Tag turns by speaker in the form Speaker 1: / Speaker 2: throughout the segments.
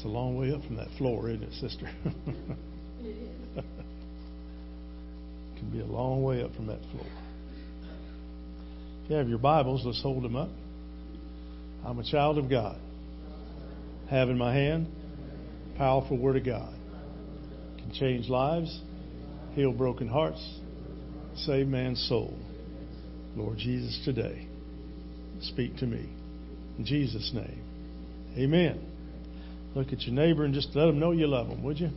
Speaker 1: It's a long way up from that floor, isn't it, sister?
Speaker 2: It is.
Speaker 1: can be a long way up from that floor. If you have your Bibles, let's hold them up. I'm a child of God. Have in my hand powerful Word of God. Can change lives, heal broken hearts, save man's soul. Lord Jesus, today, speak to me. In Jesus' name, amen. Look at your neighbor and just let them know you love them, would you?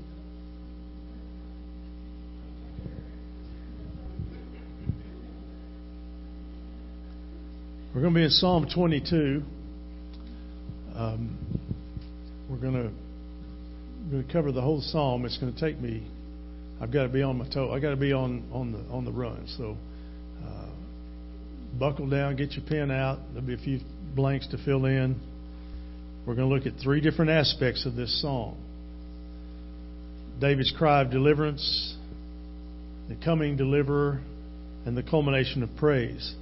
Speaker 1: We're going to be in Psalm 22. Um, we're going to going to cover the whole psalm. It's going to take me. I've got to be on my toe. I got to be on on the on the run. So uh, buckle down, get your pen out. There'll be a few blanks to fill in. We're going to look at three different aspects of this song. David's cry of deliverance, the coming deliverer, and the culmination of praise.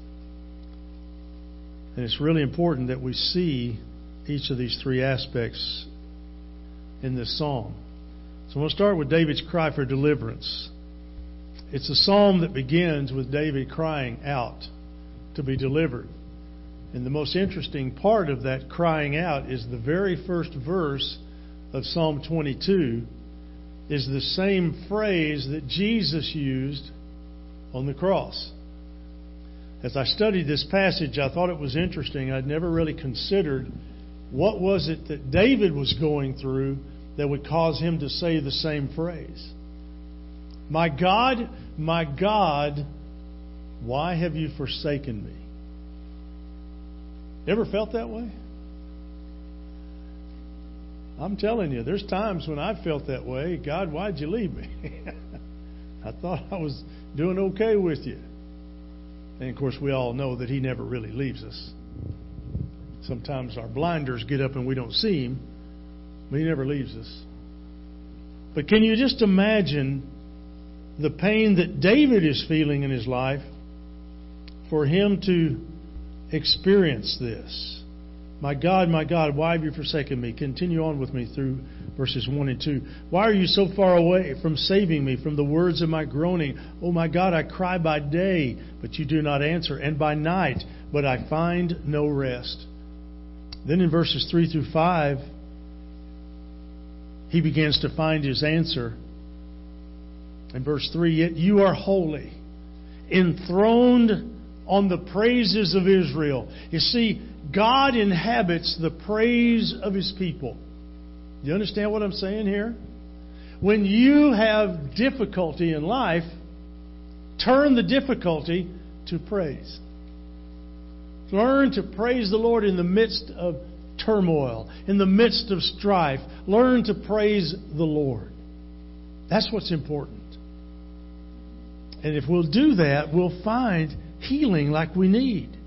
Speaker 1: And it's really important that we see each of these three aspects in this psalm. So we'll start with David's cry for deliverance. It's a psalm that begins with David crying out to be delivered. And the most interesting part of that crying out is the very first verse of Psalm 22 is the same phrase that Jesus used on the cross as I studied this passage, I thought it was interesting. I'd never really considered what was it that David was going through that would cause him to say the same phrase. My God, my God, why have you forsaken me? Ever felt that way? I'm telling you, there's times when I've felt that way. God, why'd you leave me? I thought I was doing okay with you. And of course, we all know that He never really leaves us. Sometimes our blinders get up and we don't see Him, but He never leaves us. But can you just imagine the pain that David is feeling in his life for him to experience this? My God, my God, why have you forsaken me? Continue on with me through verses 1 and 2. Why are you so far away from saving me from the words of my groaning? Oh my God, I cry by day, but you do not answer, and by night, but I find no rest. Then in verses 3 through 5, he begins to find his answer. In verse 3, yet you are holy, enthroned on the praises of Israel. You see, God inhabits the praise of his people. You understand what I'm saying here? When you have difficulty in life, turn the difficulty to praise. Learn to praise the Lord in the midst of turmoil, in the midst of strife. Learn to praise the Lord. That's what's important. And if we'll do that, we'll find healing like we need.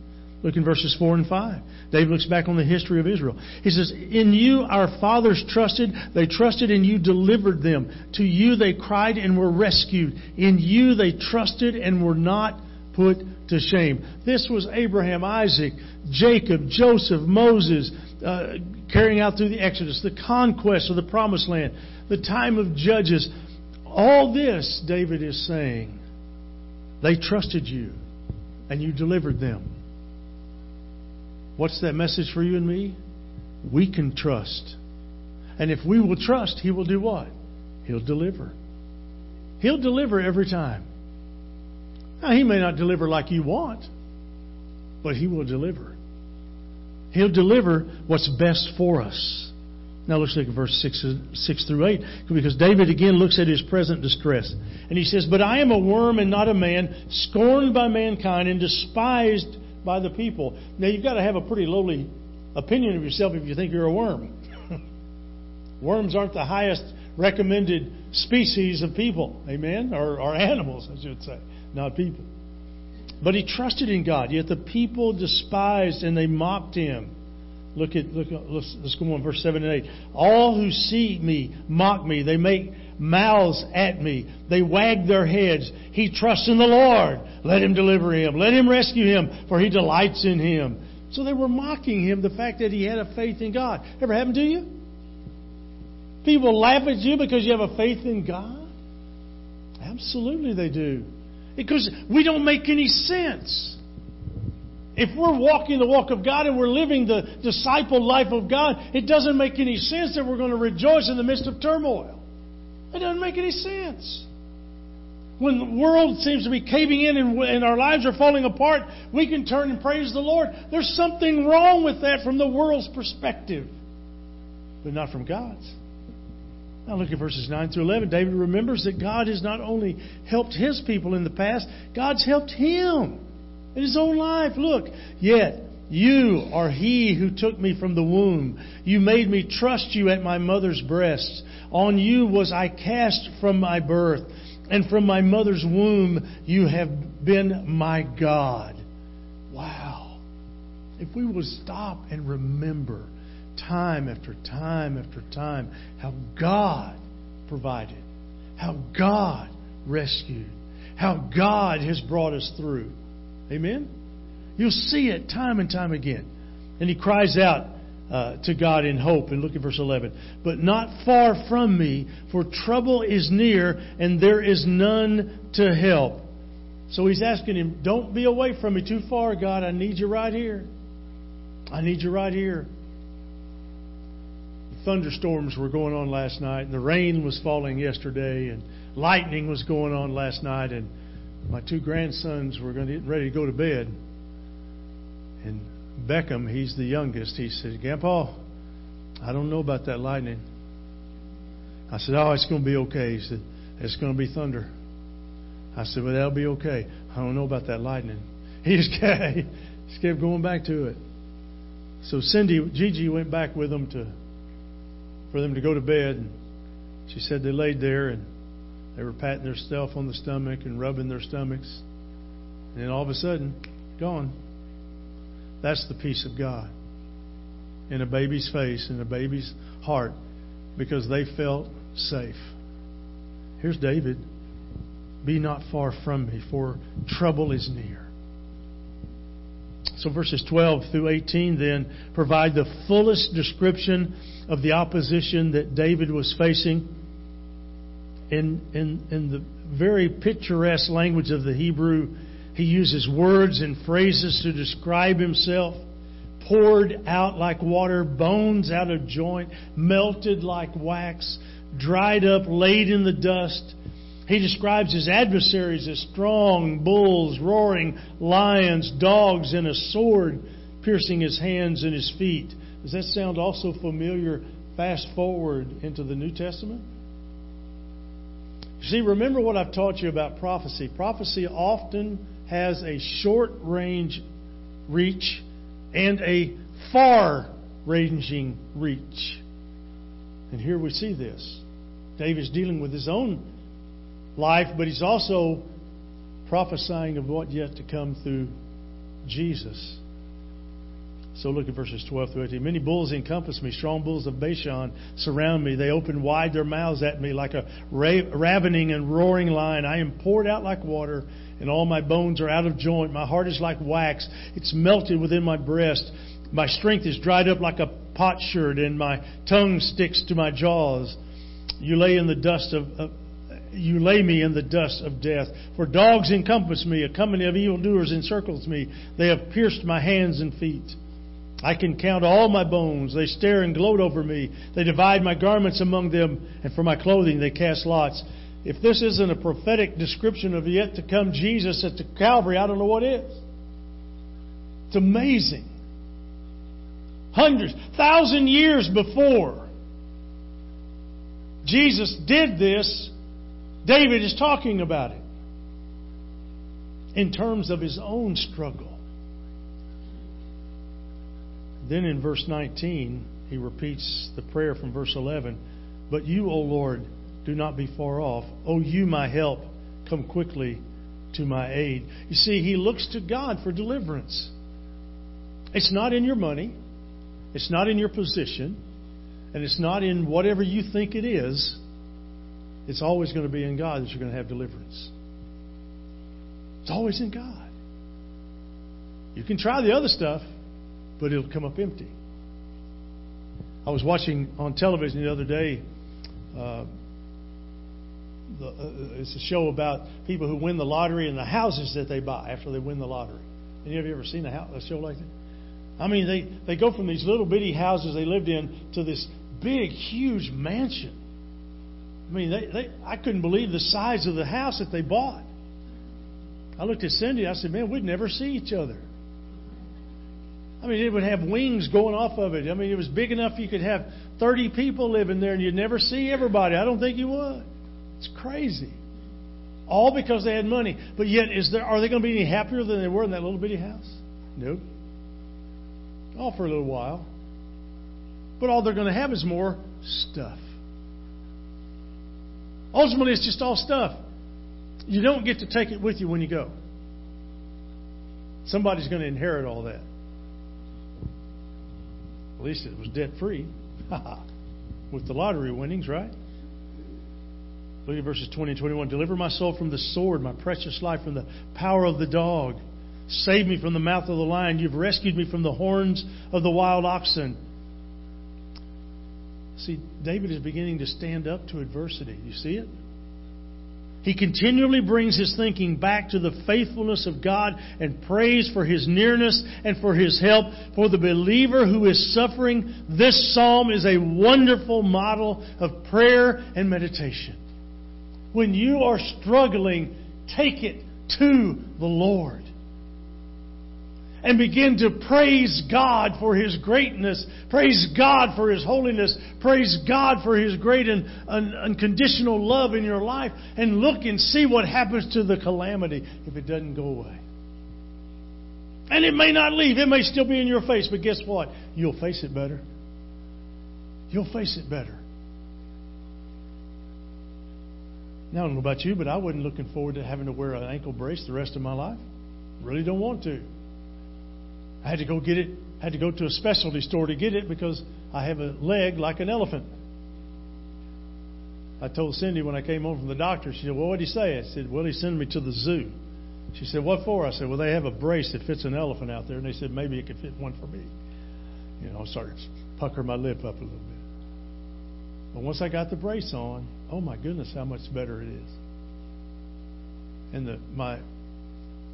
Speaker 1: Look in verses 4 and 5. David looks back on the history of Israel. He says, In you our fathers trusted. They trusted and you delivered them. To you they cried and were rescued. In you they trusted and were not put to shame. This was Abraham, Isaac, Jacob, Joseph, Moses, uh, carrying out through the Exodus, the conquest of the promised land, the time of judges. All this, David is saying, they trusted you and you delivered them. What's that message for you and me? We can trust. And if we will trust, He will do what? He'll deliver. He'll deliver every time. Now, He may not deliver like you want, but He will deliver. He'll deliver what's best for us. Now let's look at verse 6, 6 through 8, because David again looks at his present distress. And he says, But I am a worm and not a man, scorned by mankind and despised by the people. Now you've got to have a pretty lowly opinion of yourself if you think you're a worm. Worms aren't the highest recommended species of people, amen? Or, or animals, I should say, not people. But he trusted in God, yet the people despised and they mocked him. Look at look. Let's, let's go on verse seven and eight. All who see me mock me. They make mouths at me. They wag their heads. He trusts in the Lord. Let him deliver him. Let him rescue him, for he delights in him. So they were mocking him the fact that he had a faith in God. Ever happened to you? People laugh at you because you have a faith in God? Absolutely they do. Because we don't make any sense. If we're walking the walk of God and we're living the disciple life of God, it doesn't make any sense that we're going to rejoice in the midst of turmoil. It doesn't make any sense. When the world seems to be caving in and, our lives are falling apart, we can turn and praise the Lord. There's something wrong with that from the world's perspective, but not from God's. Now look at verses 9 through 11. David remembers that God has not only helped his people in the past, God's helped him in his own life. Look, yet you are he who took me from the womb. You made me trust you at my mother's breast. On you was I cast from my birth, and from my mother's womb you have been my God. Wow. If we would stop and remember time after time after time how God provided, how God rescued, how God has brought us through. Amen? You'll see it time and time again. And he cries out uh, to God in hope. And look at verse 11. But not far from me, for trouble is near, and there is none to help. So he's asking him, Don't be away from me too far, God. I need you right here. I need you right here thunderstorms were going on last night, and the rain was falling yesterday, and lightning was going on last night, and my two grandsons were going to get ready to go to bed. And Beckham, he's the youngest, he said, Grandpa, I don't know about that lightning. I said, Oh, it's going to be okay. He said, It's going to be thunder. I said, Well, that'll be okay. I don't know about that lightning. He just kept, he just kept going back to it. So Cindy, Gigi went back with them to for them to go to bed. And she said they laid there and they were patting their self on the stomach and rubbing their stomachs. And then all of a sudden, gone. That's the peace of God in a baby's face, in a baby's heart, because they felt safe. Here's David Be not far from me, for trouble is near. So verses 12 through 18 then provide the fullest description of the opposition that David was facing. In, in, in the very picturesque language of the Hebrew, he uses words and phrases to describe himself. Poured out like water, bones out of joint, melted like wax, dried up, laid in the dust. He describes his adversaries as strong bulls, roaring lions, dogs, and a sword piercing his hands and his feet. Does that sound also familiar? Fast forward into the New Testament. See, remember what I've taught you about prophecy. Prophecy often has a short range reach and a far ranging reach. And here we see this. David's dealing with his own life, but he's also prophesying of what yet to come through Jesus. So look at verses 12 through 18. Many bulls encompass me. Strong bulls of Bashan surround me. They open wide their mouths at me like a ravening and roaring lion. I am poured out like water, and all my bones are out of joint. My heart is like wax. It's melted within my breast. My strength is dried up like a potsherd, and my tongue sticks to my jaws. You lay in the dust of, of you lay me in the dust of death. For dogs encompass me, a company of evildoers encircles me. They have pierced my hands and feet. I can count all my bones. They stare and gloat over me. They divide my garments among them, and for my clothing they cast lots. If this isn't a prophetic description of yet to come Jesus at the Calvary, I don't know what is. It's amazing. Hundreds, thousand years before Jesus did this, David is talking about it in terms of his own struggle. Then in verse 19, he repeats the prayer from verse 11 But you, O Lord, do not be far off. O you, my help, come quickly to my aid. You see, he looks to God for deliverance. It's not in your money, it's not in your position, and it's not in whatever you think it is. It's always going to be in God that you're going to have deliverance. It's always in God. You can try the other stuff, but it'll come up empty. I was watching on television the other day uh, the, uh, it's a show about people who win the lottery and the houses that they buy after they win the lottery. Any of you ever seen a, house, a show like that? I mean, they, they go from these little bitty houses they lived in to this big, huge mansion. I mean, they, they, I couldn't believe the size of the house that they bought. I looked at Cindy. I said, "Man, we'd never see each other." I mean, it would have wings going off of it. I mean, it was big enough you could have 30 people living there and you'd never see everybody. I don't think you would. It's crazy. All because they had money. But yet, is there, are they going to be any happier than they were in that little bitty house? Nope. All for a little while. But all they're going to have is more stuff. Ultimately, it's just all stuff. You don't get to take it with you when you go. Somebody's going to inherit all that. Least it was debt free. With the lottery winnings, right? Look at verses 20 and 21. Deliver my soul from the sword, my precious life from the power of the dog. Save me from the mouth of the lion. You've rescued me from the horns of the wild oxen. See, David is beginning to stand up to adversity. You see it? He continually brings his thinking back to the faithfulness of God and prays for his nearness and for his help. For the believer who is suffering, this psalm is a wonderful model of prayer and meditation. When you are struggling, take it to the Lord and begin to praise God for His greatness, praise God for His holiness, praise God for His great and un- unconditional love in your life, and look and see what happens to the calamity if it doesn't go away. And it may not leave, it may still be in your face, but guess what? You'll face it better. You'll face it better. Now, I don't know about you, but I wasn't looking forward to having to wear an ankle brace the rest of my life. Really don't want to. I had to go get it, I had to go to a specialty store to get it because I have a leg like an elephant. I told Cindy when I came home from the doctor, she said, Well, what did he say? I said, Well, he sent me to the zoo. She said, What for? I said, Well, they have a brace that fits an elephant out there. And they said, Maybe it could fit one for me. You know, I started to pucker my lip up a little bit. But once I got the brace on, oh my goodness, how much better it is. And the, my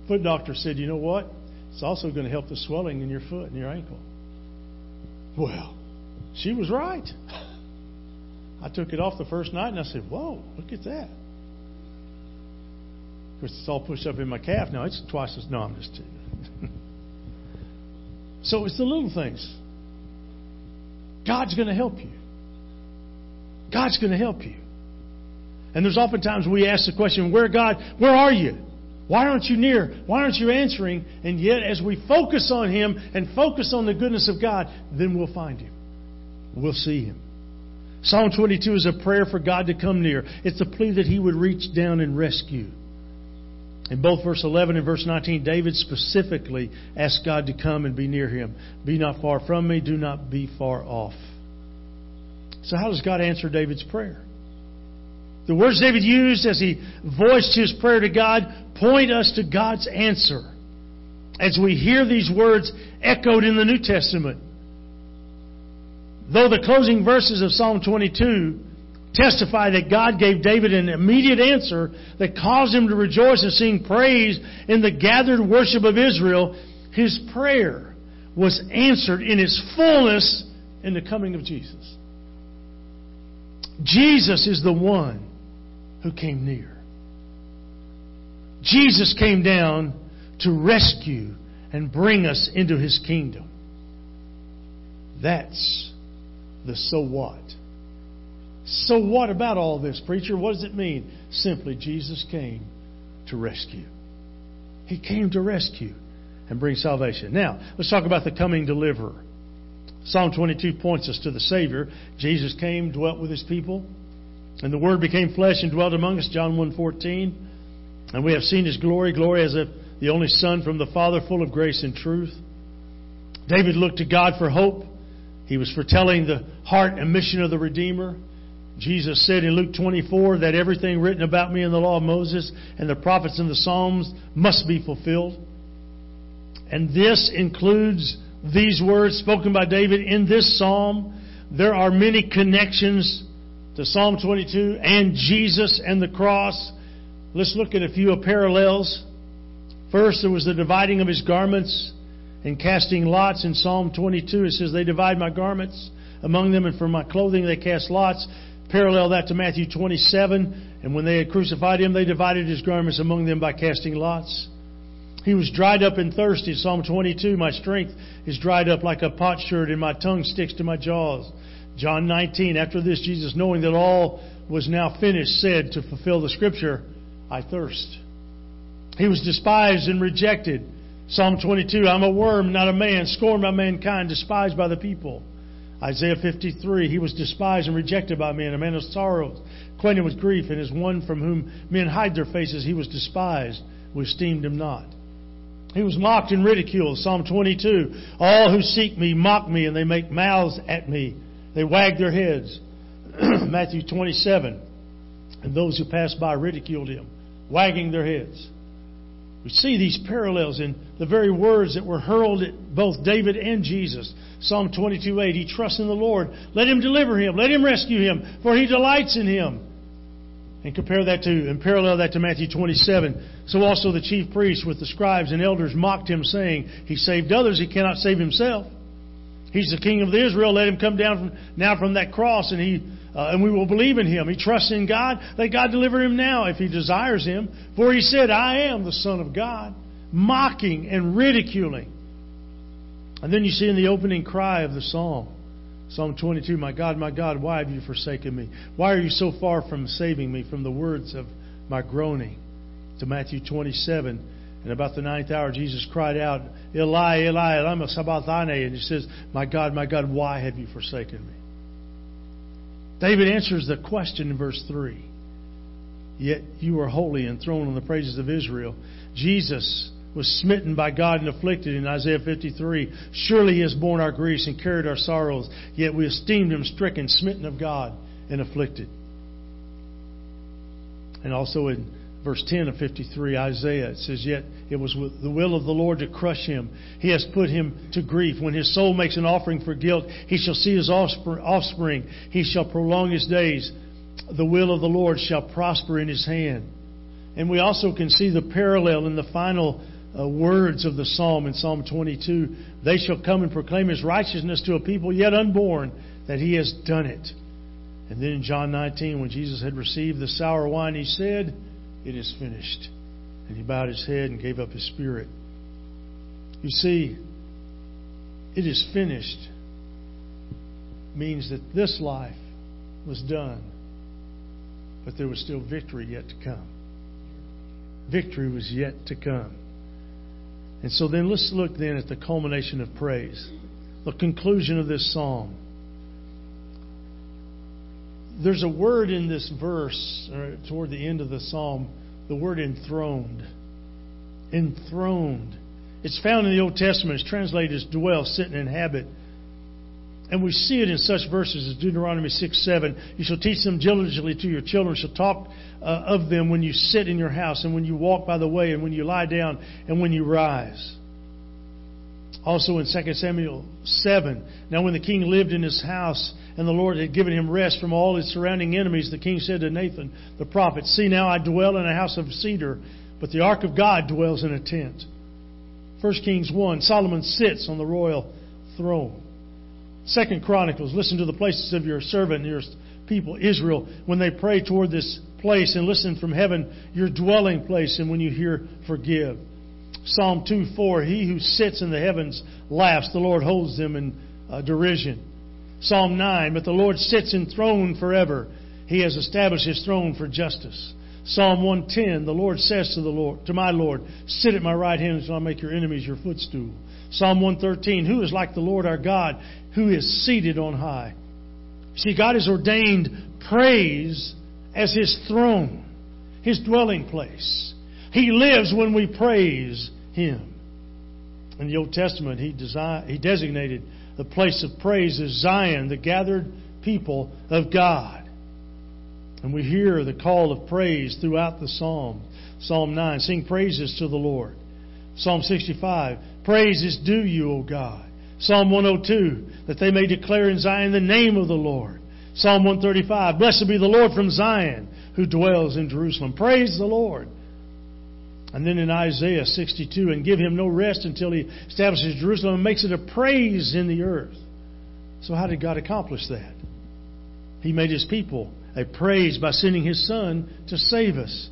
Speaker 1: foot doctor said, You know what? It's also going to help the swelling in your foot and your ankle. Well, she was right. I took it off the first night and I said, Whoa, look at that. Of course, it's all pushed up in my calf. Now it's twice as. No, I'm just so it's the little things. God's going to help you. God's going to help you. And there's oftentimes we ask the question, Where God, where are you? Why aren't you near? Why aren't you answering? And yet, as we focus on Him and focus on the goodness of God, then we'll find Him. We'll see Him. Psalm 22 is a prayer for God to come near. It's a plea that He would reach down and rescue. In both verse 11 and verse 19, David specifically asked God to come and be near him. Be not far from me, do not be far off. So, how does God answer David's prayer? The words David used as he voiced his prayer to God point us to God's answer as we hear these words echoed in the New Testament. Though the closing verses of Psalm 22 testify that God gave David an immediate answer that caused him to rejoice and sing praise in the gathered worship of Israel, his prayer was answered in its fullness in the coming of Jesus. Jesus is the one who came near. Jesus came down to rescue and bring us into his kingdom. That's the so what. So what about all this, preacher? What does it mean? Simply, Jesus came to rescue. He came to rescue and bring salvation. Now, let's talk about the coming deliverer. Psalm 22 points us to the Savior. Jesus came, dwelt with his people, and the Word became flesh and dwelt among us, John 1.14. And we have seen His glory, glory as if the only Son from the Father, full of grace and truth. David looked to God for hope. He was foretelling the heart and mission of the Redeemer. Jesus said in Luke 24 that everything written about me in the law of Moses and the prophets and the Psalms must be fulfilled. And this includes these words spoken by David in this psalm. There are many connections to Psalm 22 and Jesus and the cross, let's look at a few parallels. First, there was the dividing of his garments and casting lots in Psalm 22. It says, They divide my garments among them, and for my clothing they cast lots. Parallel that to Matthew 27. And when they had crucified him, they divided his garments among them by casting lots. He was dried up and thirsty. Psalm 22, my strength is dried up like a potsherd, and my tongue sticks to my jaws. John 19, after this, Jesus, knowing that all was now finished, said to fulfill the scripture, I thirst. He was despised and rejected. Psalm 22, I'm a worm, not a man, scorned by mankind, despised by the people. Isaiah 53, he was despised and rejected by men, a man of sorrows, acquainted with grief, and as one from whom men hide their faces, he was despised. We esteemed him not. He was mocked and ridiculed. Psalm 22, all who seek me mock me, and they make mouths at me. They wagged their heads. Matthew 27, and those who passed by ridiculed him, wagging their heads. We see these parallels in the very words that were hurled at both David and Jesus. Psalm 22:8, he trusts in the Lord. Let him deliver him. Let him rescue him, for he delights in him. And compare that to, and parallel that to Matthew 27. So also the chief priests with the scribes and elders mocked him, saying, He saved others, he cannot save himself. He's the king of Israel. Let him come down from, now from that cross, and he uh, and we will believe in him. He trusts in God. Let God deliver him now if he desires him. For he said, I am the Son of God. Mocking and ridiculing. And then you see in the opening cry of the psalm, Psalm 22, My God, my God, why have you forsaken me? Why are you so far from saving me from the words of my groaning? To Matthew 27, and about the ninth hour, Jesus cried out, Eli, Eli, lama sabachthani. And he says, My God, my God, why have you forsaken me? David answers the question in verse 3. Yet you are holy and thrown on the praises of Israel. Jesus was smitten by God and afflicted in Isaiah 53. Surely he has borne our griefs and carried our sorrows, yet we esteemed him stricken, smitten of God, and afflicted. And also in verse 10 of 53, Isaiah, it says, Yet it was with the will of the Lord to crush him. He has put him to grief. When his soul makes an offering for guilt, he shall see his offspring. He shall prolong his days. The will of the Lord shall prosper in his hand. And we also can see the parallel in the final uh, words of the psalm in Psalm 22. They shall come and proclaim his righteousness to a people yet unborn, that he has done it. And then in John 19, when Jesus had received the sour wine, he said, It is finished. And he bowed his head and gave up his spirit. You see, it is finished means that this life was done, but there was still victory yet to come. Victory was yet to come. And so then let's look then at the culmination of praise, the conclusion of this psalm. There's a word in this verse, toward the end of the psalm, the word enthroned. Enthroned. It's found in the Old Testament. It's translated as dwell, sit, and inhabit. And we see it in such verses as Deuteronomy 6 7. You shall teach them diligently to your children, shall talk uh, of them when you sit in your house, and when you walk by the way, and when you lie down, and when you rise. Also in 2 Samuel 7. Now, when the king lived in his house, and the Lord had given him rest from all his surrounding enemies, the king said to Nathan the prophet, See, now I dwell in a house of cedar, but the ark of God dwells in a tent. 1 Kings 1 Solomon sits on the royal throne. Second Chronicles, listen to the places of your servant, your people Israel, when they pray toward this place and listen from heaven, your dwelling place, and when you hear, forgive. Psalm 2 4, He who sits in the heavens laughs, the Lord holds them in uh, derision. Psalm 9, but the Lord sits enthroned forever. He has established his throne for justice. Psalm 110, the Lord says to the Lord, to my Lord, sit at my right hand until I make your enemies your footstool. Psalm 113, who is like the Lord our God, who is seated on high? See, God has ordained praise as his throne, his dwelling place. He lives when we praise him. In the Old Testament, he, designed, he designated the place of praise is Zion, the gathered people of God. And we hear the call of praise throughout the psalm. Psalm 9, sing praises to the Lord. Psalm 65, praise is due you, O God. Psalm 102, that they may declare in Zion the name of the Lord. Psalm 135 Blessed be the Lord from Zion who dwells in Jerusalem. Praise the Lord. And then in Isaiah 62, and give him no rest until he establishes Jerusalem and makes it a praise in the earth. So, how did God accomplish that? He made his people a praise by sending his son to save us.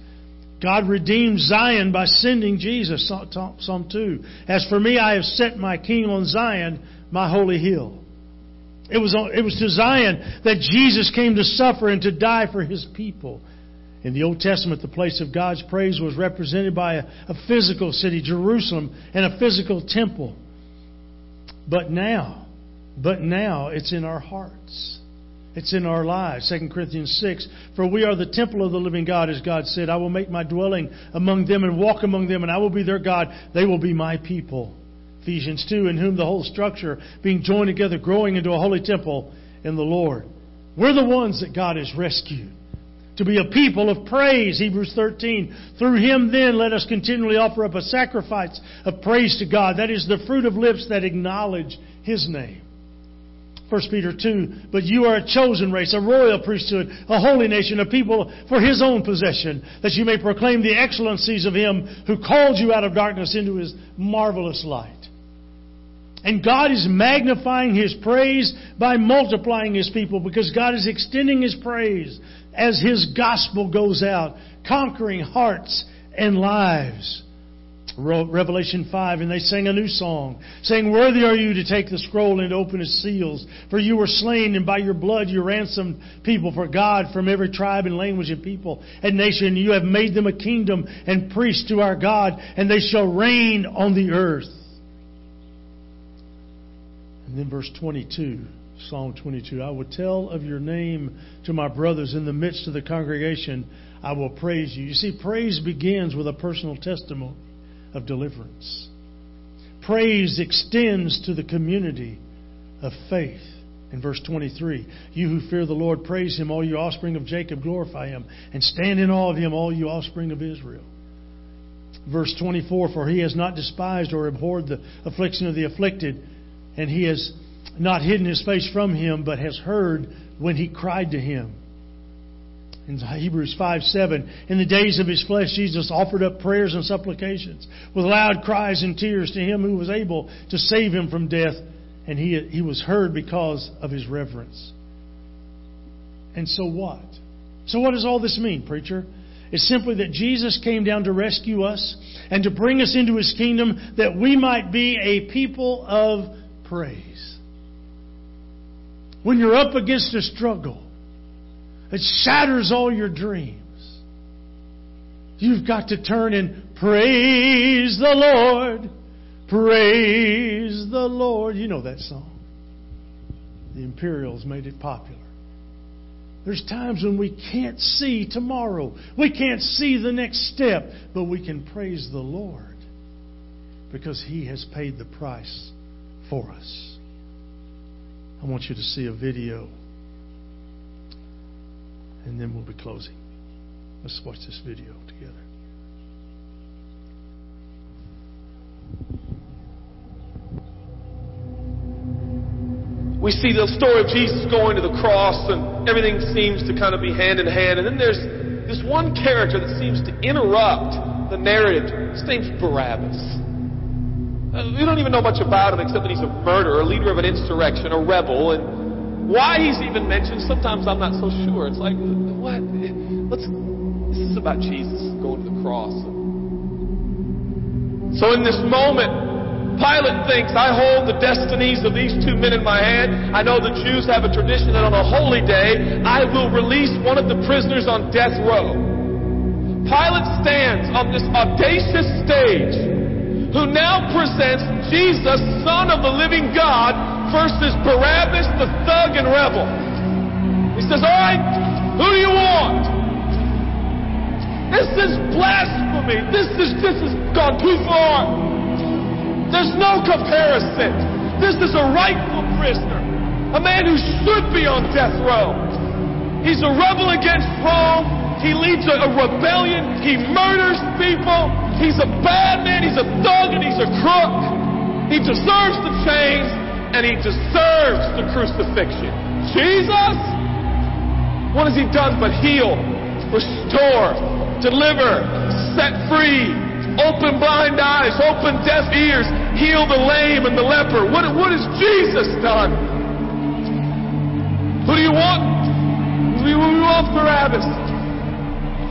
Speaker 1: God redeemed Zion by sending Jesus, Psalm 2. As for me, I have set my king on Zion, my holy hill. It was, it was to Zion that Jesus came to suffer and to die for his people. In the Old Testament, the place of God's praise was represented by a, a physical city, Jerusalem, and a physical temple. But now, but now it's in our hearts. It's in our lives. 2 Corinthians 6. For we are the temple of the living God, as God said, I will make my dwelling among them and walk among them, and I will be their God. They will be my people. Ephesians 2. In whom the whole structure, being joined together, growing into a holy temple in the Lord. We're the ones that God has rescued to be a people of praise. Hebrews 13. Through him then let us continually offer up a sacrifice of praise to God. That is the fruit of lips that acknowledge his name. 1 Peter 2, but you are a chosen race, a royal priesthood, a holy nation, a people for his own possession, that you may proclaim the excellencies of him who called you out of darkness into his marvelous light. And God is magnifying his praise by multiplying his people because God is extending his praise as his gospel goes out, conquering hearts and lives. Revelation 5, and they sang a new song, saying, Worthy are you to take the scroll and open its seals, for you were slain, and by your blood you ransomed people for God from every tribe and language and people and nation. You have made them a kingdom and priests to our God, and they shall reign on the earth. And then verse 22. Psalm 22. I will tell of your name to my brothers in the midst of the congregation. I will praise you. You see, praise begins with a personal testimony of deliverance. Praise extends to the community of faith. In verse 23, you who fear the Lord, praise him, all you offspring of Jacob, glorify him, and stand in awe of him, all you offspring of Israel. Verse 24, for he has not despised or abhorred the affliction of the afflicted, and he has not hidden his face from him, but has heard when he cried to him. In Hebrews 5 7, in the days of his flesh, Jesus offered up prayers and supplications with loud cries and tears to him who was able to save him from death, and he, he was heard because of his reverence. And so what? So, what does all this mean, preacher? It's simply that Jesus came down to rescue us and to bring us into his kingdom that we might be a people of praise when you're up against a struggle that shatters all your dreams, you've got to turn and praise the Lord. Praise the Lord. You know that song. The Imperials made it popular. There's times when we can't see tomorrow. We can't see the next step, but we can praise the Lord because He has paid the price for us. I want you to see a video. And then we'll be closing. Let's watch this video together.
Speaker 3: We see the story of Jesus going to the cross, and everything seems to kind of be hand in hand. And then there's this one character that seems to interrupt the narrative. His name's Barabbas. We don't even know much about him except that he's a murderer, a leader of an insurrection, a rebel, and why he's even mentioned, sometimes I'm not so sure. It's like, what? Let's, this is about Jesus going to the cross. So in this moment, Pilate thinks, I hold the destinies of these two men in my hand. I know the Jews have a tradition that on a holy day, I will release one of the prisoners on death row. Pilate stands on this audacious stage who now presents Jesus, Son of the living God, versus Barabbas, the thug and rebel. He says, All right, who do you want? This is blasphemy. This is this has gone too far. There's no comparison. This is a rightful prisoner, a man who should be on death row. He's a rebel against Rome. He leads a, a rebellion. He murders people. He's a bad man. He's a thug and he's a crook. He deserves the chains and he deserves the crucifixion. Jesus, What has He done but heal, restore, deliver, set free, open blind eyes, open deaf ears, heal the lame and the leper? What, what has Jesus done? Who do you want? We, we want Barabbas.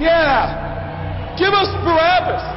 Speaker 3: Yeah. Give us Barabbas.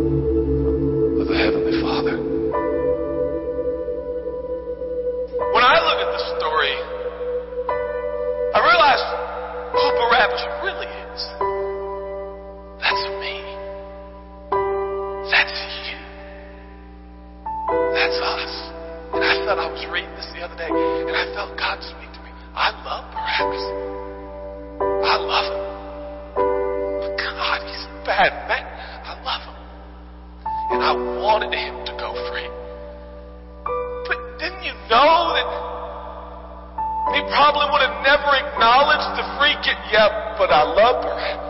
Speaker 3: reading this the other day, and I felt God speak to me. I love Barabbas. I love him. But God, he's a bad man. I love him. And I wanted him to go free. But didn't you know that he probably would have never acknowledged the freak it? Yeah, but I love Barabbas.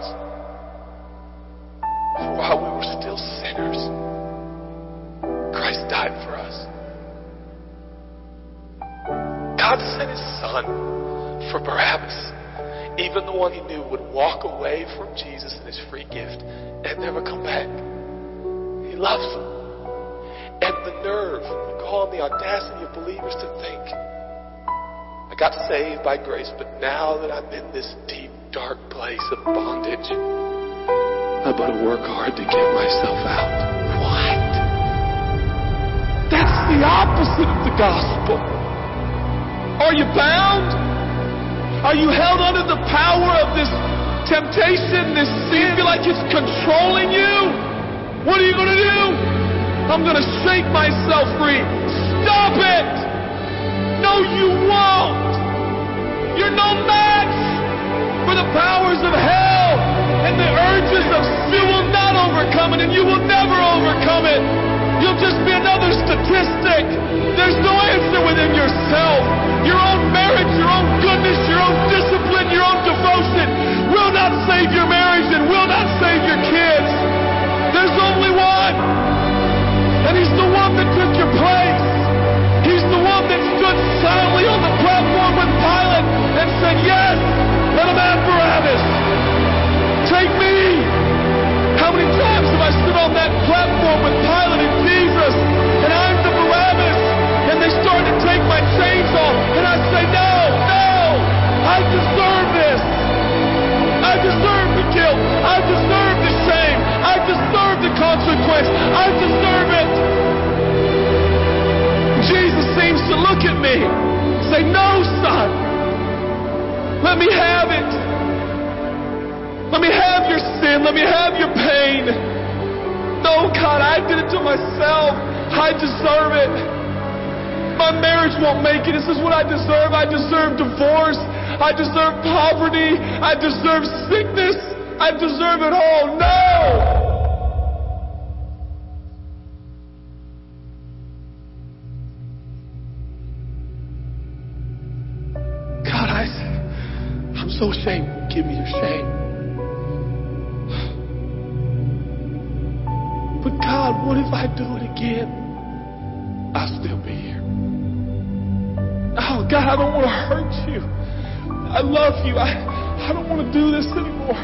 Speaker 3: Walk away from Jesus and his free gift and never come back. He loves him. And the nerve, the gall, and the audacity of believers to think, I got saved by grace, but now that I'm in this deep, dark place of bondage, I better work hard to get myself out. What? That's the opposite of the gospel. Are you bound? Are you held under the temptation, this sin? Feel like it's controlling you? What are you going to do? I'm going to shake myself free. Stop it! No, you won't. You're no match for the powers of hell and the urges of sin. You will not overcome it, and you will never overcome it. You'll just be another statistic. There's no answer within yourself. Your own marriage, your own goodness, your own discipline, your own devotion will not save your marriage and will not save your kids. There's only one. And he's the one that took your place. He's the one that stood silently on the platform with Pilate and said, Yes, let him have Barabbas. Take me. How many times have I stood on that platform with Pilate and Jesus, and I'm the Barabbas, and they start to take my chains off, and I say, No, no, I deserve this. I deserve the guilt. I deserve the shame. I deserve the consequence. I deserve it. Jesus seems to look at me, say, No, son. Let me have it. Let me have your sin. Let me have your pain. No, God, I did it to myself. I deserve it. My marriage won't make it. This is what I deserve. I deserve divorce. I deserve poverty. I deserve sickness. I deserve it all. No! God, I, I'm so ashamed. What if I do it again? I'll still be here. Oh, God, I don't want to hurt you. I love you. I, I don't want to do this anymore.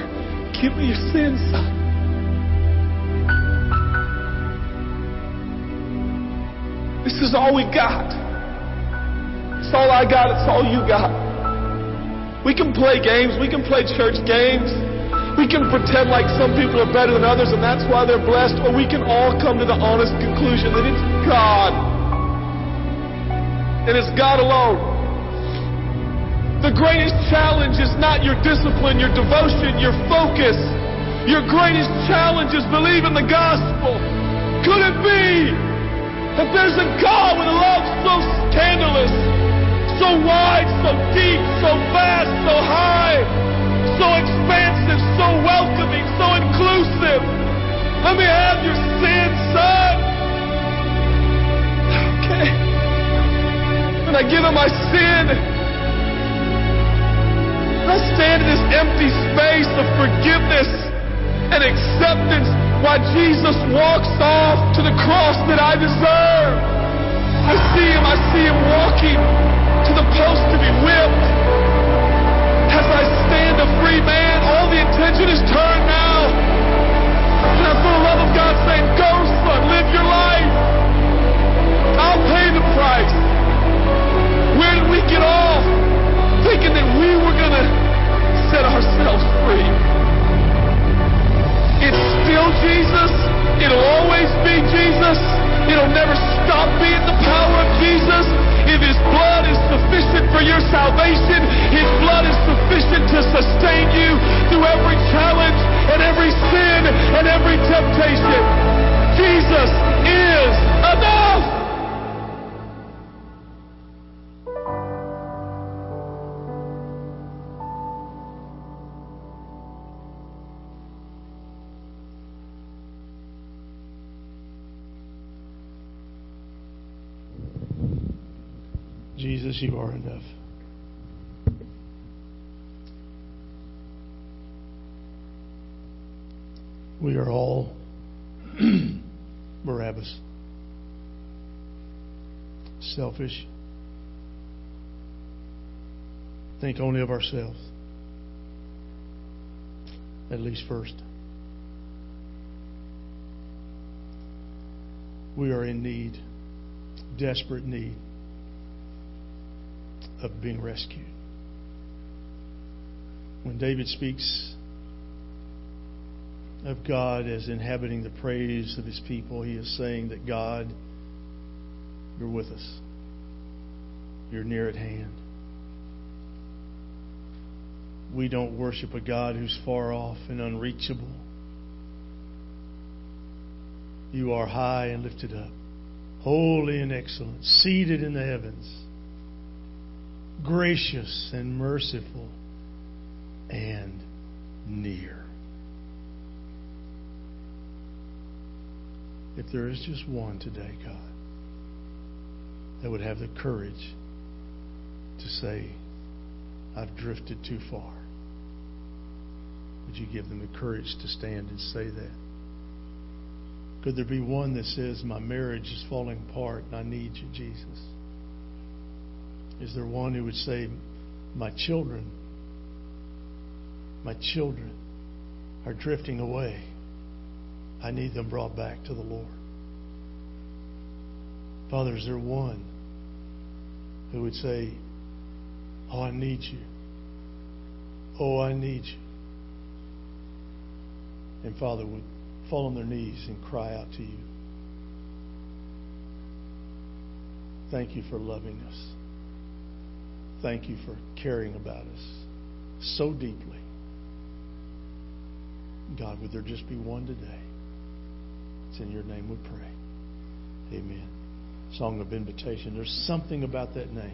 Speaker 3: Give me your sins, son. This is all we got. It's all I got. It's all you got. We can play games. We can play church games. We can pretend like some people are better than others and that's why they're blessed. Or we can all come to the honest conclusion that it's God. And it's God alone. The greatest challenge is not your discipline, your devotion, your focus. Your greatest challenge is believing the gospel. Could it be that there's a God with a love so scandalous, so wide, so deep, so vast, so high, so expansive, so welcoming, so inclusive? Let me have your sin, son. Okay. And I give him my sin. I stand in this empty space of forgiveness and acceptance while Jesus walks off to the cross that I deserve. I see him, I see him walking to the post to be whipped.
Speaker 1: You are enough. We are all Barabbas. Selfish. Think only of ourselves. At least first. We are in need, desperate need of being rescued. When David speaks of God as inhabiting the praise of his people, he is saying that God, you're with us. You're near at hand. We don't worship a God who's far off and unreachable. You are high and lifted up, holy and excellent, seated in the heavens gracious and merciful and near. If there is just one today, God, that would have the courage to say, I've drifted too far, would you give them the courage to stand and say that? Could there be one that says, My marriage is falling apart and I need you, Jesus? Is there one who would say, My children, my children are drifting away. I need them brought back to the Lord. Father, is there one who would say, Oh, I need you. Oh, I need you. And Father would fall on their knees and cry out to you. Thank you for loving us. Thank you for caring about us so deeply. God, would there just be one today? It's in your name we pray. Amen. Song of invitation. There's something about that name.